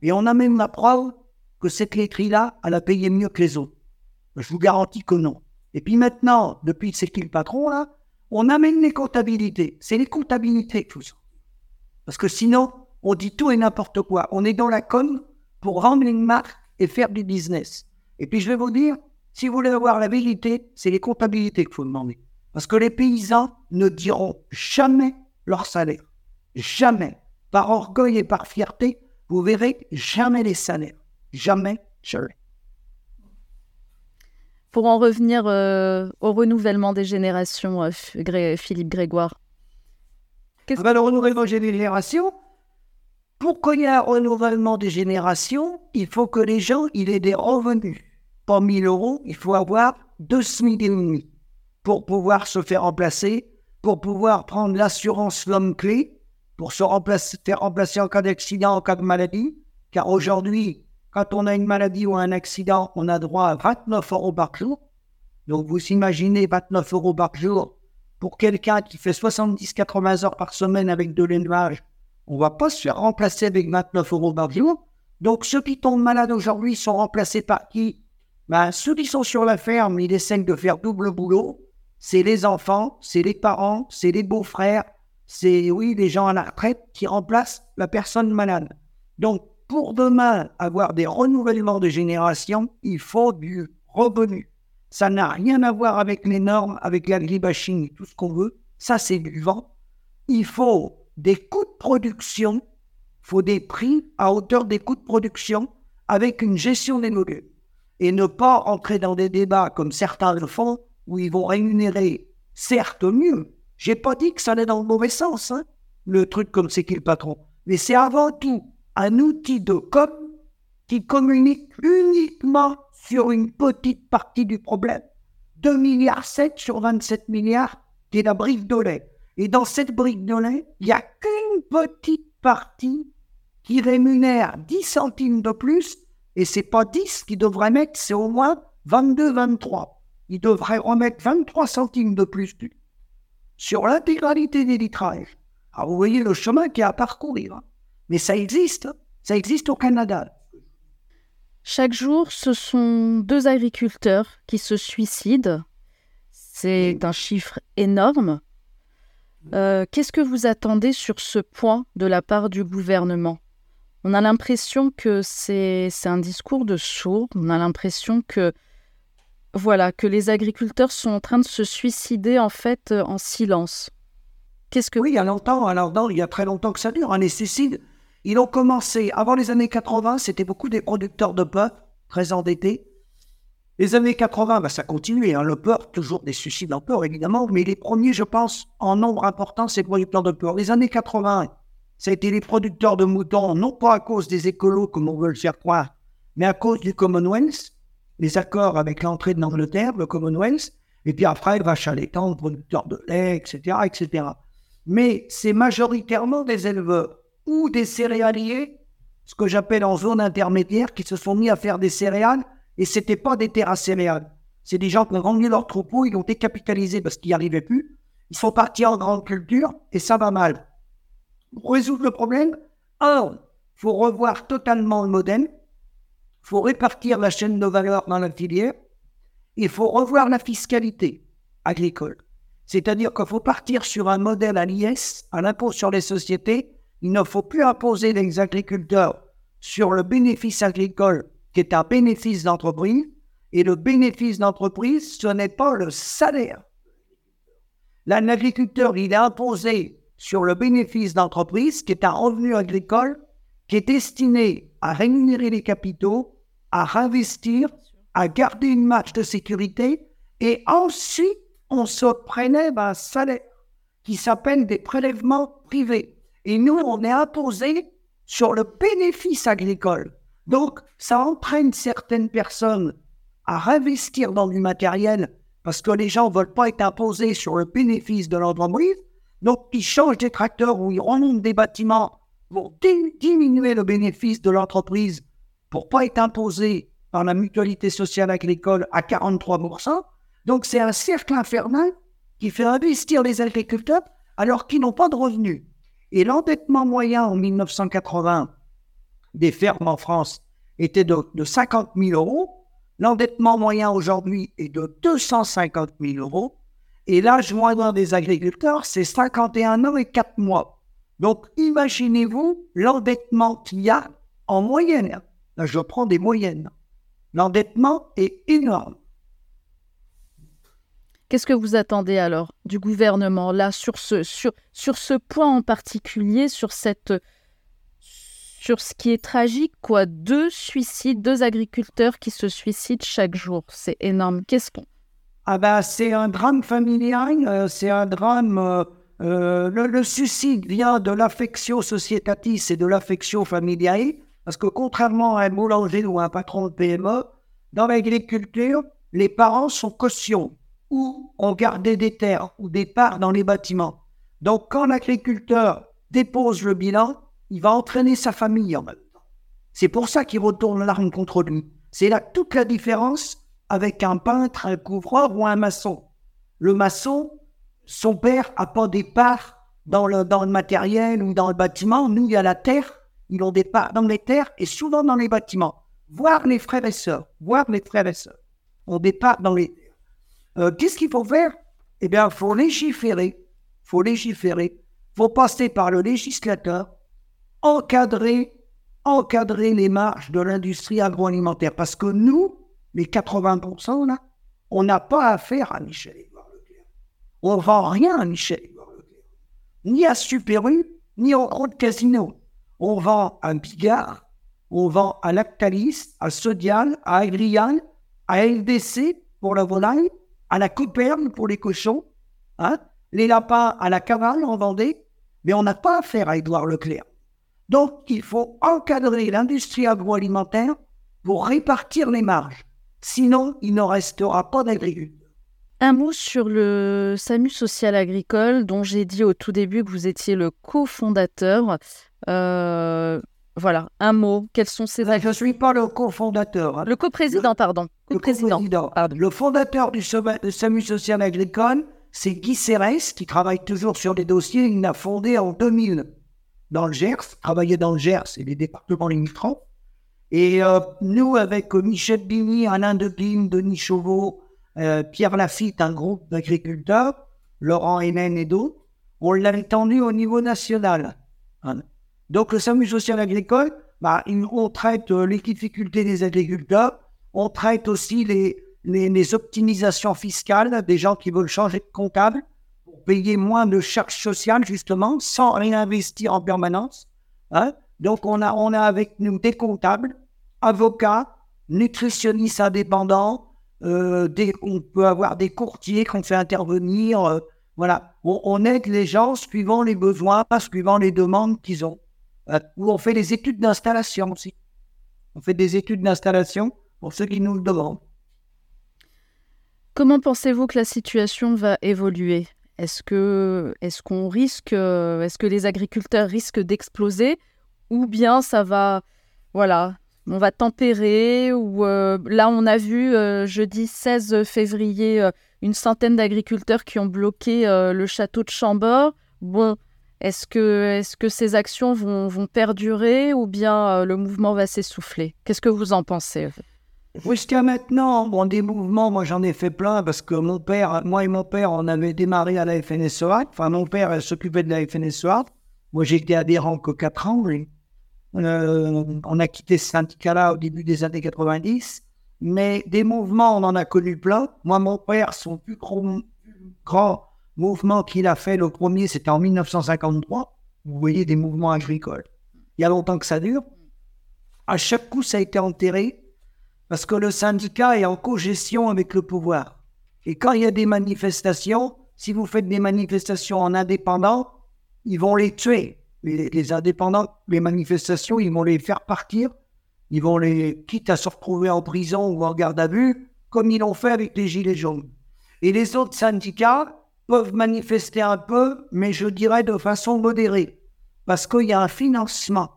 Et on a même la preuve que cette laiterie-là, elle a payé mieux que les autres. Je vous garantis que non. Et puis maintenant, depuis c'est qui le patron là, on amène les comptabilités. C'est les comptabilités tout ça. Parce que sinon, on dit tout et n'importe quoi. On est dans la com pour rendre une marque et faire du business. Et puis je vais vous dire, si vous voulez avoir la vérité, c'est les comptabilités qu'il faut demander. Parce que les paysans ne diront jamais leur salaire. Jamais par orgueil et par fierté, vous verrez jamais les salaires. Jamais, jamais. Pour en revenir euh, au renouvellement des générations, euh, Philippe Grégoire. Ah ben, le renouvellement des générations, pour qu'il y ait un renouvellement des générations, il faut que les gens aient des revenus. Pas 1000 euros, il faut avoir 2000 et demi pour pouvoir se faire remplacer, pour pouvoir prendre l'assurance l'homme clé, pour se remplacer, faire remplacer en cas d'accident, en cas de maladie. Car aujourd'hui, quand on a une maladie ou un accident, on a droit à 29 euros par jour. Donc vous imaginez 29 euros par jour pour quelqu'un qui fait 70-80 heures par semaine avec de l'élevage. On va pas se faire remplacer avec 29 euros par jour. Donc ceux qui tombent malades aujourd'hui sont remplacés par qui? Ben, Ceux qui sont sur la ferme, ils essaient de faire double boulot. C'est les enfants, c'est les parents, c'est les beaux-frères, c'est, oui, les gens à la retraite qui remplacent la personne malade. Donc, pour demain avoir des renouvellements de génération, il faut du revenu. Ça n'a rien à voir avec les normes, avec l'agribashing, tout ce qu'on veut. Ça, c'est du vent. Il faut des coûts de production, il faut des prix à hauteur des coûts de production avec une gestion des modèles. Et ne pas entrer dans des débats comme certains le font, où ils vont rémunérer certes mieux, j'ai pas dit que ça allait dans le mauvais sens, hein, le truc comme c'est qui le patron. Mais c'est avant tout un outil de com qui communique uniquement sur une petite partie du problème. 2 milliards 7 sur 27 milliards, qui est la brique de lait. Et dans cette brique de lait, il n'y a qu'une petite partie qui rémunère 10 centimes de plus, et c'est pas 10 qu'ils devraient mettre, c'est au moins 22, 23. Ils devraient remettre 23 centimes de plus sur l'intégralité des litrages. Alors vous voyez le chemin qu'il y a à parcourir. Hein. Mais ça existe, hein. ça existe au Canada. Chaque jour, ce sont deux agriculteurs qui se suicident. C'est un chiffre énorme. Euh, qu'est-ce que vous attendez sur ce point de la part du gouvernement? On a l'impression que c'est un discours de sourd. On a l'impression que voilà, que les agriculteurs sont en train de se suicider en fait euh, en silence. Qu'est-ce que Oui, il y a longtemps, alors il y a très longtemps que ça dure. Les Céciles, ils ont commencé, avant les années 80, c'était beaucoup des producteurs de peur, très endettés. Les années 80, bah, ça continuait, hein, le peur, toujours des suicides en peur, évidemment, mais les premiers, je pense, en nombre important, c'est producteurs de peur. Les années 80, ça a été les producteurs de moutons, non pas à cause des écolos, comme on veut le faire croire, mais à cause du Commonwealth, les accords avec l'entrée de l'Angleterre, le Commonwealth, et puis après, vache à l'étang, producteurs de lait, etc., etc. Mais c'est majoritairement des éleveurs ou des céréaliers, ce que j'appelle en zone intermédiaire, qui se sont mis à faire des céréales, et c'était pas des terres à céréales. C'est des gens qui ont rendu leurs troupeaux, ils ont décapitalisé parce qu'ils n'y arrivaient plus. Ils sont partis en grande culture, et ça va mal. Pour résoudre le problème, un, il faut revoir totalement le modèle, il faut répartir la chaîne de valeur dans la filière, il faut revoir la fiscalité agricole. C'est-à-dire qu'il faut partir sur un modèle à l'IS, à l'impôt sur les sociétés. Il ne faut plus imposer les agriculteurs sur le bénéfice agricole, qui est un bénéfice d'entreprise. Et le bénéfice d'entreprise, ce n'est pas le salaire. L'agriculteur, il est imposé sur le bénéfice d'entreprise, qui est un revenu agricole, qui est destiné à rémunérer les capitaux, à réinvestir à garder une marge de sécurité et ensuite on se prélève un salaire qui s'appelle des prélèvements privés. Et nous, on est imposé sur le bénéfice agricole. Donc, ça entraîne certaines personnes à réinvestir dans du matériel parce que les gens ne veulent pas être imposés sur le bénéfice de l'entreprise. Donc, ils changent des tracteurs ou ils remontent des bâtiments pour diminuer le bénéfice de l'entreprise pour pas être imposés par la mutualité sociale agricole à 43%. Donc c'est un cercle infernal qui fait investir les agriculteurs alors qu'ils n'ont pas de revenus. Et l'endettement moyen en 1980 des fermes en France était de, 50 000 euros. L'endettement moyen aujourd'hui est de 250 000 euros. Et l'âge moyen des agriculteurs, c'est 51 ans et 4 mois. Donc imaginez-vous l'endettement qu'il y a en moyenne. Là, je prends des moyennes. L'endettement est énorme. Qu'est-ce que vous attendez alors du gouvernement là sur ce, sur, sur ce point en particulier, sur cette sur ce qui est tragique, quoi, deux suicides, deux agriculteurs qui se suicident chaque jour, c'est énorme. Qu'est-ce qu'on Ah ben c'est un drame familial, euh, c'est un drame. Euh, euh, le, le, suicide vient de l'affection sociétatis et de l'affection familiale. Parce que contrairement à un boulanger ou un patron de PME, dans l'agriculture, les parents sont cautions ou ont gardé des terres ou des parts dans les bâtiments. Donc quand l'agriculteur dépose le bilan, il va entraîner sa famille en même temps. C'est pour ça qu'il retourne l'arme contre lui. C'est là toute la différence avec un peintre, un couvreur ou un maçon. Le maçon, son père n'a pas des parts dans le, dans le matériel ou dans le bâtiment. Nous, il y a la terre ils ont des parts dans les terres et souvent dans les bâtiments, voir les frères et sœurs, voir les frères et sœurs, ont des parts dans les terres. Euh, qu'est-ce qu'il faut faire? Eh bien, il faut légiférer, il faut légiférer, il faut passer par le législateur, encadrer, encadrer les marges de l'industrie agroalimentaire. Parce que nous, les 80%, là, on n'a pas affaire à Michel-Édouard Leclerc. On ne vend rien à Leclerc. Ni à Super U, ni au Casino on vend à Bigard, on vend à Lactalis, à Sodial, à Agrial, à LDC pour la volaille, à la Couperne pour les cochons, hein, les lapins à la cavale en Vendée, mais on n'a pas affaire à Édouard Leclerc. Donc, il faut encadrer l'industrie agroalimentaire pour répartir les marges. Sinon, il ne restera pas d'agriculteurs. Un mot sur le SAMU social agricole, dont j'ai dit au tout début que vous étiez le cofondateur. Euh, voilà, un mot. Quels sont ces... Je ne suis pas le cofondateur. Hein. Le coprésident, pardon. Le, le fondateur du SAMU social agricole, c'est Guy Cérès, qui travaille toujours sur des dossiers. Il l'a fondé en 2000 dans le Gers, travaillait dans le Gers et les départements limitrophes. Et euh, nous, avec Michel Bini, Alain Deguine, Denis Chauveau, euh, Pierre Lafitte, un groupe d'agriculteurs, Laurent Hénen et d'autres, on l'a étendu au niveau national. Hein. Donc le SAMU social agricole, bah, on traite euh, les difficultés des agriculteurs, on traite aussi les, les, optimisations fiscales des gens qui veulent changer de comptable pour payer moins de charges sociales, justement, sans réinvestir en permanence. Hein. Donc, on a, on a avec nous des comptables, avocats, nutritionnistes indépendants, euh, on peut avoir des courtiers qu'on fait intervenir. Euh, voilà, on, aide les gens suivant les besoins, suivant les demandes qu'ils ont. Euh, ou on fait des études d'installation aussi. On fait des études d'installation pour ceux qui nous le demandent. Comment pensez-vous que la situation va évoluer? Est-ce que est-ce qu'on risque, est-ce que les agriculteurs risquent d'exploser, ou bien ça va, voilà, on va tempérer euh, là on a vu euh, jeudi 16 février euh, une centaine d'agriculteurs qui ont bloqué le château de Chambord. Bon, est-ce que, ces actions vont, perdurer ou bien le mouvement va s'essouffler? Qu'est-ce que vous en pensez? Jusqu'à maintenant, bon, des mouvements, moi j'en ai fait plein parce que mon père, moi et mon père, on avait démarré à la FNSEA. Enfin, mon père s'occupait de la FNSEA. Moi j'étais adhérent que 4 ans. Euh, on a quitté ce syndicat-là au début des années 90, mais des mouvements, on en a connu plein. Moi, mon père, son plus grand, mouvement qu'il a fait, le premier, c'était en 1953. Vous voyez, des mouvements agricoles. Il y a longtemps que ça dure. À chaque coup, ça a été enterré parce que le syndicat est en co-gestion avec le pouvoir. Et quand il y a des manifestations, si vous faites des manifestations en indépendant, ils vont les tuer les, indépendants, les manifestations, ils vont les faire partir, ils vont les, quitte à se retrouver en prison ou en garde à vue, comme ils l'ont fait avec les Gilets jaunes. Et les autres syndicats peuvent manifester un peu, mais je dirais de façon modérée, parce qu'il y a un financement.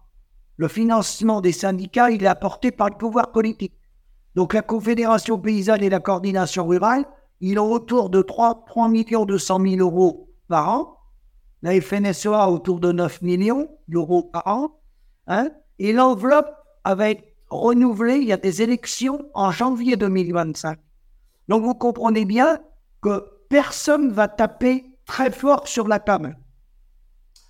Le financement des syndicats, il est apporté par le pouvoir politique. Donc la Confédération paysanne et la coordination rurale, ils ont autour de 3, 3 millions 200 000 euros par an la FNSEA autour de 9 millions d'euros par an. Hein, et l'enveloppe va être renouvelée. Il y a des élections en janvier 2025. Donc vous comprenez bien que personne va taper très fort sur la table.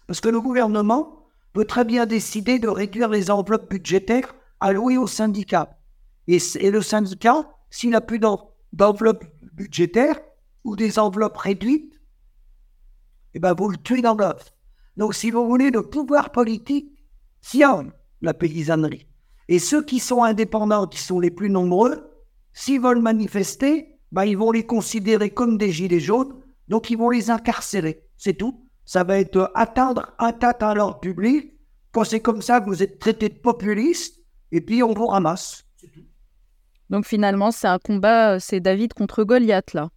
Parce que le gouvernement peut très bien décider de réduire les enveloppes budgétaires allouées aux syndicats. Et, le syndicat, s'il n'a plus d'enveloppe budgétaire ou des enveloppes réduites, eh bien, vous le tuez dans l'œuf. Donc, si vous voulez, le pouvoir politique tient la paysannerie. Et ceux qui sont indépendants, qui sont les plus nombreux, s'ils veulent manifester, ben, ils vont les considérer comme des gilets jaunes, donc ils vont les incarcérer. C'est tout. Ça va être atteindre un tas à l'ordre public. Quand c'est comme ça, vous êtes traité de populiste, et puis on vous ramasse. Donc finalement, c'est un combat, c'est David contre Goliath, là.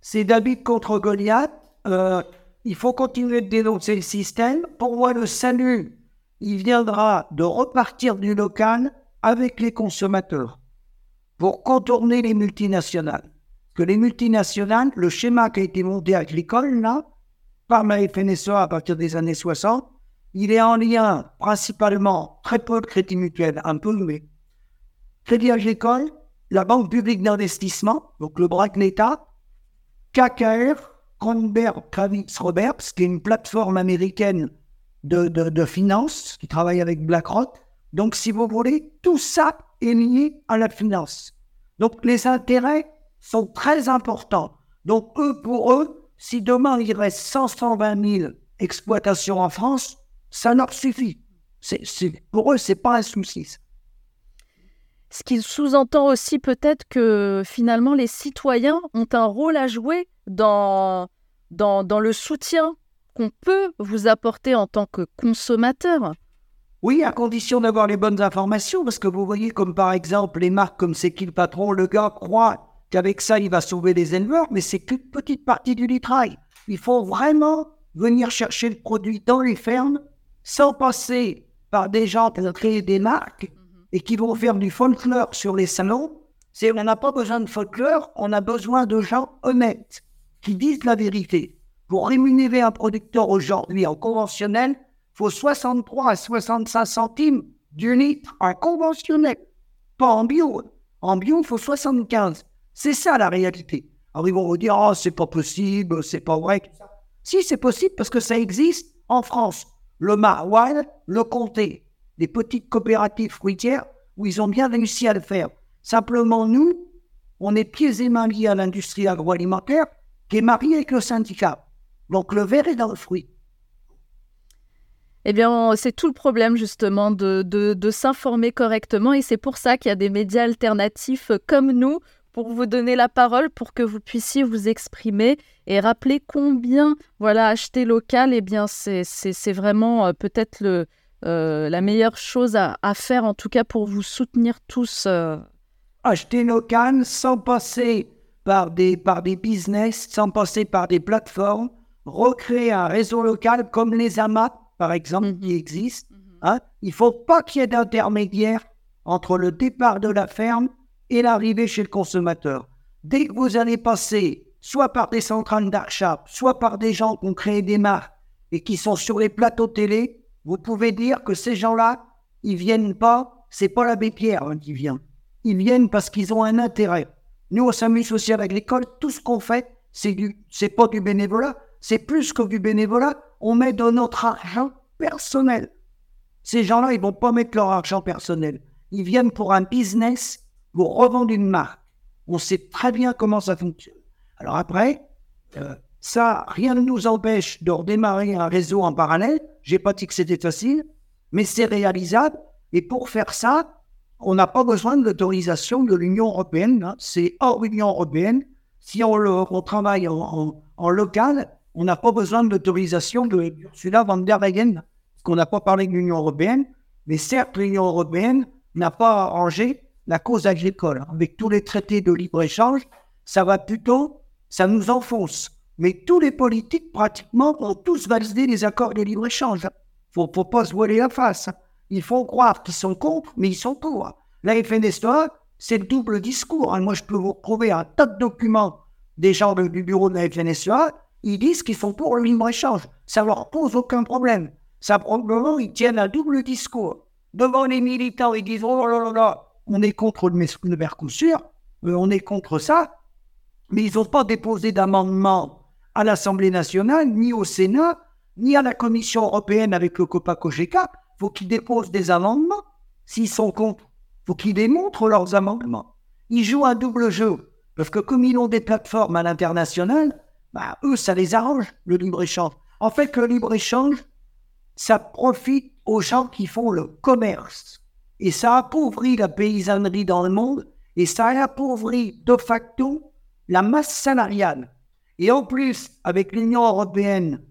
C'est David contre Goliath. Euh, il faut continuer de dénoncer le système. Pour moi, le salut, il viendra de repartir du local avec les consommateurs pour contourner les multinationales. Que les multinationales, le schéma qui a été monté agricole, là, par la FNSA à partir des années 60, il est en lien principalement, très peu de crédit mutuel, un peu, mais crédit agricole, la Banque publique d'investissement, donc le bras de l'État, KKR, Kronberg Kravitz Roberts, qui est une plateforme américaine de, de, finance qui travaille avec BlackRock. Donc, si vous voulez, tout ça est lié à la finance. Donc, les intérêts sont très importants. Donc, eux, pour eux, si demain il reste 120 000 exploitations en France, ça leur suffit. C'est, pour eux, c'est pas un souci. Ce qui sous-entend aussi peut-être que finalement les citoyens ont un rôle à jouer dans, dans, dans le soutien qu'on peut vous apporter en tant que consommateur. Oui, à condition d'avoir les bonnes informations, parce que vous voyez comme par exemple les marques comme C'est qui le patron, le gars croit qu'avec ça il va sauver les éleveurs, mais c'est qu'une petite partie du litrail. Il faut vraiment venir chercher le produit dans les fermes sans passer par des gens qui ont créé des marques et qui vont faire du folklore sur les salons. C'est, on n'a pas besoin de folklore, on a besoin de gens honnêtes qui disent la vérité. Pour rémunérer un producteur aujourd'hui en conventionnel, il faut 63 à 65 centimes du litre en conventionnel, pas en bio. En bio, il faut 75. C'est ça la réalité. Alors ils vont vous dire, oh, c'est pas possible, c'est pas vrai. Si, c'est possible parce que ça existe en France. Le Maroilles, le Comté, des petites coopératives fruitières où ils ont bien réussi à le faire. Simplement, nous, on est pieds et mains liés à l'industrie agroalimentaire qui est marié avec le syndicat. Donc le verre est dans le fruit. Eh bien, c'est tout le problème justement de, s'informer correctement et c'est pour ça qu'il y a des médias alternatifs comme nous pour vous donner la parole, pour que vous puissiez vous exprimer et rappeler combien, voilà, acheter local, eh bien, c'est vraiment euh, peut-être le, euh, la meilleure chose à, faire, en tout cas pour vous soutenir tous. Euh. Acheter local sans passer par des, par des business, sans passer par des plateformes, recréer un réseau local comme les AMAP, par exemple, mhm. qui existent. Mhm. Hein. Il ne faut pas qu'il y ait d'intermédiaire entre le départ de la ferme et l'arrivée chez le consommateur. Dès que vous allez passer soit par des centrales d'achat, soit par des gens qui ont créé des marques et qui sont sur les plateaux télé, vous pouvez dire que ces gens-là, ils viennent pas, c'est pas l'abbé Pierre hein, qui vient. Ils viennent parce qu'ils ont un intérêt. Nous, au SAMU social agricole, tout ce qu'on fait, c'est du, c'est pas du bénévolat, c'est plus que du bénévolat. On met de notre argent personnel. Ces gens-là, ils vont pas mettre leur argent personnel. Ils viennent pour un business vous revendre une marque. On sait très bien comment ça fonctionne. Alors après, euh, ça, rien ne nous empêche de redémarrer un réseau en parallèle. J'ai pas dit que c'était facile, mais c'est réalisable. Et pour faire ça, on n'a pas besoin de l'autorisation de l'Union européenne. Hein. C'est hors Union européenne. Si on travaille en, en, local, on n'a pas besoin de l'autorisation de Ursula von der Leyen, parce qu'on n'a pas parlé de l'Union européenne. Mais certes, l'Union européenne n'a pas arrangé la cause agricole. Avec tous les traités de libre-échange, ça va plutôt, ça nous enfonce. Mais tous les politiques, pratiquement, ont tous validé les accords de libre-échange. Il ne faut pas se voiler la face. Il faut croire qu'ils sont contre, mais ils sont pour. La FNSEA, c'est le double discours. Moi, je peux vous prouver un tas de documents des gens du bureau de la FNSEA. Ils disent qu'ils sont pour le libre-échange. Ça ne leur pose aucun problème. Ça, probablement, ils tiennent un double discours. Devant les militants, ils disent Oh là là là, on est contre le Mercosur, euh, on est contre ça, mais ils n'ont pas déposé d'amendement à l'Assemblée nationale, ni au Sénat, ni à la Commission européenne avec le copa Il faut qu'ils déposent des amendements. S'ils sont contre, il faut qu'ils démontrent leurs amendements. Ils jouent un double jeu, parce que comme ils ont des plateformes à l'international, bah, eux, ça les arrange, le libre-échange. En fait, le libre-échange, ça profite aux gens qui font le commerce. Et ça appauvrit la paysannerie dans le monde et ça appauvrit de facto la masse salariale. Et en plus, avec l'Union européenne,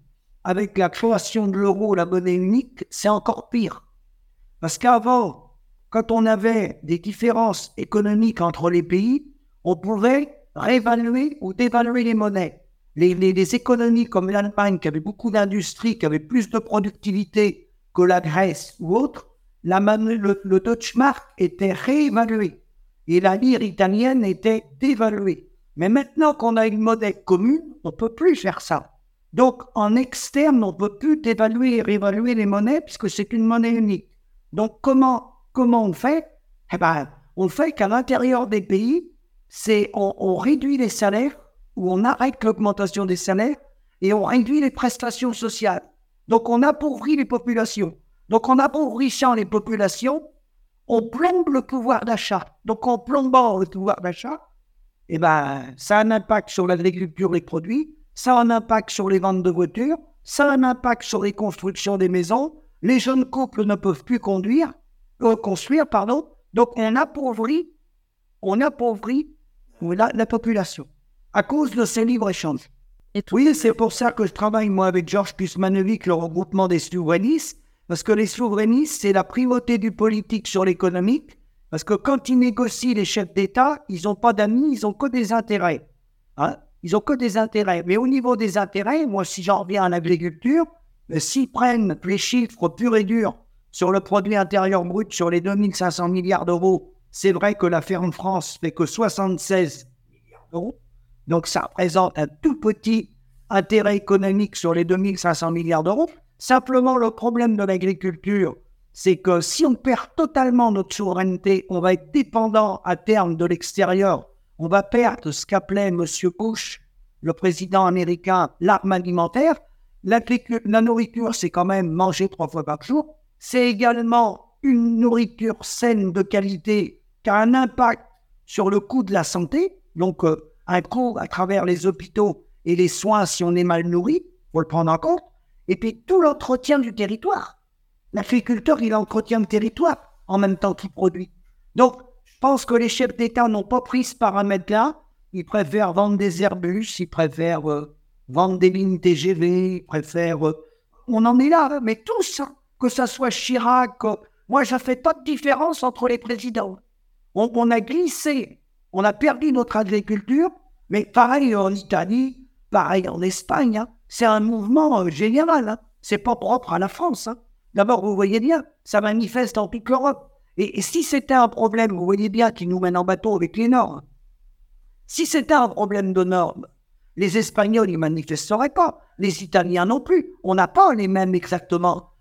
avec la création de l'euro, la monnaie unique, c'est encore pire. Parce qu'avant, quand on avait des différences économiques entre les pays, on pouvait réévaluer ou dévaluer les monnaies. Les, les économies comme l'Allemagne, qui avait beaucoup d'industrie, qui avait plus de productivité que la Grèce ou autre, la le, le Deutschmark était réévalué et la lire italienne était dévaluée. Mais maintenant qu'on a une monnaie commune, on ne peut plus faire ça. Donc, en externe, on ne peut plus dévaluer et réévaluer les monnaies puisque c'est une monnaie unique. Donc, comment, comment on fait? Eh ben, on fait qu'à l'intérieur des pays, c'est on, on réduit les salaires ou on arrête l'augmentation des salaires et on réduit les prestations sociales. Donc, on appauvrit les populations. Donc en appauvrissant les populations, on plombe le pouvoir d'achat. Donc en plombant le pouvoir d'achat, eh ben, ça a un impact sur l'agriculture, les produits, ça a un impact sur les ventes de voitures, ça a un impact sur les constructions des maisons. Les jeunes couples ne peuvent plus conduire, euh, construire, pardon. Donc on appauvrit, on appauvrit la, la population à cause de ces libres-échanges. Oui, c'est pour ça que je travaille, moi, avec Georges Pusmanovic, le regroupement des souverainistes, parce que les souverainistes, c'est la primauté du politique sur l'économique. Parce que quand ils négocient les chefs d'État, ils n'ont pas d'amis, ils n'ont que des intérêts. Hein? Ils n'ont que des intérêts. Mais au niveau des intérêts, moi, si j'en reviens à l'agriculture, euh, s'ils prennent les chiffres purs et durs sur le produit intérieur brut, sur les 2500 milliards d'euros, c'est vrai que la ferme France fait que 76 milliards d'euros. Donc ça représente un tout petit intérêt économique sur les 2500 milliards d'euros. Simplement, le problème de l'agriculture, c'est que si on perd totalement notre souveraineté, on va être dépendant à terme de l'extérieur. On va perdre ce qu'appelait M. Bush, le président américain, l'arme alimentaire. La, nourriture, c'est quand même manger trois fois par jour. C'est également une nourriture saine de qualité qui a un impact sur le coût de la santé, donc euh, un coût à travers les hôpitaux et les soins si on est mal nourri. faut le prendre en compte. Et puis tout l'entretien du territoire. L'agriculteur, il entretient le territoire en même temps qu'il produit. Donc, je pense que les chefs d'État n'ont pas pris ce paramètre-là. Ils préfèrent vendre des Airbus, ils préfèrent euh, vendre des lignes TGV, ils préfèrent... Euh, on en est là, hein. mais tout ça, que ça soit Chirac, euh, moi, je ne fais pas de différence entre les présidents. On, a glissé, on a perdu notre agriculture, mais pareil en Italie, pareil en Espagne. Hein. C'est un mouvement général. Hein. C'est pas propre à la France. Hein. D'abord, vous voyez bien, ça manifeste en toute l'Europe. Et, si c'était un problème, vous voyez bien, qui nous mène en bateau avec les normes. Si c'était un problème de normes, les Espagnols, ils manifesteraient pas. Les Italiens non plus. On n'a pas les mêmes exactement.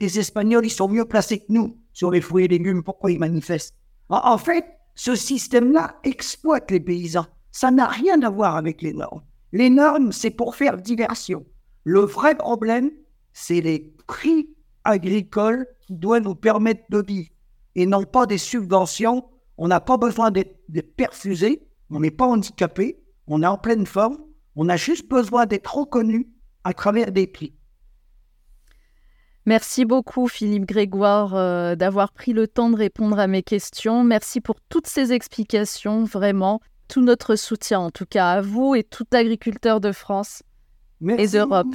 Les Espagnols, ils sont mieux placés que nous sur les fruits et légumes. Pourquoi ils manifestent? En fait, ce système-là exploite les paysans. Ça n'a rien à voir avec les normes. Les normes, c'est pour faire diversion. Le vrai problème, c'est les prix agricole qui doit nous permettre de vivre et non pas des subventions. On n'a pas besoin d'être perfusé, on n'est pas handicapé, on est en pleine forme, on a juste besoin d'être reconnu à travers des prix. Merci beaucoup Philippe Grégoire euh, d'avoir pris le temps de répondre à mes questions. Merci pour toutes ces explications, vraiment. Tout notre soutien en tout cas à vous et tout agriculteur de France et d'Europe.